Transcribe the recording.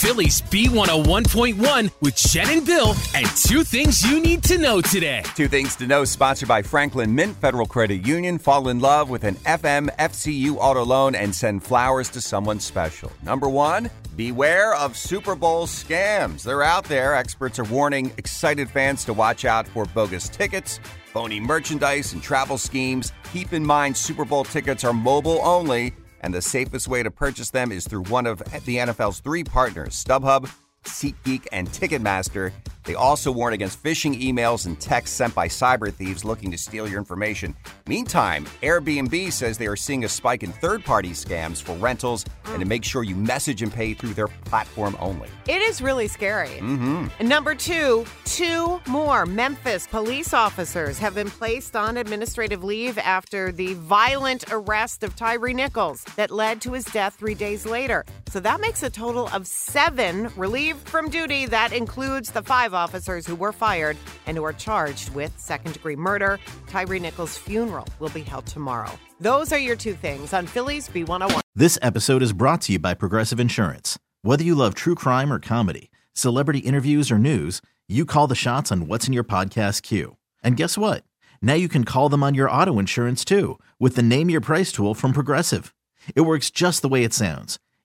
Philly's B101.1 with Jen and Bill and two things you need to know today. Two things to know, sponsored by Franklin Mint Federal Credit Union. Fall in love with an FM FCU auto loan and send flowers to someone special. Number one, beware of Super Bowl scams. They're out there. Experts are warning excited fans to watch out for bogus tickets, phony merchandise, and travel schemes. Keep in mind, Super Bowl tickets are mobile only and the safest way to purchase them is through one of the NFL's three partners, StubHub, SeatGeek, and Ticketmaster. They also warn against phishing emails and texts sent by cyber thieves looking to steal your information. Meantime, Airbnb says they are seeing a spike in third party scams for rentals and to make sure you message and pay through their platform only. It is really scary. Mm-hmm. And number two, two more Memphis police officers have been placed on administrative leave after the violent arrest of Tyre Nichols that led to his death three days later. So that makes a total of seven relieved from duty. That includes the five officers who were fired and who are charged with second degree murder. Tyre Nichols' funeral will be held tomorrow. Those are your two things on Philly's B101. This episode is brought to you by Progressive Insurance. Whether you love true crime or comedy, celebrity interviews or news, you call the shots on what's in your podcast queue. And guess what? Now you can call them on your auto insurance too with the Name Your Price tool from Progressive. It works just the way it sounds.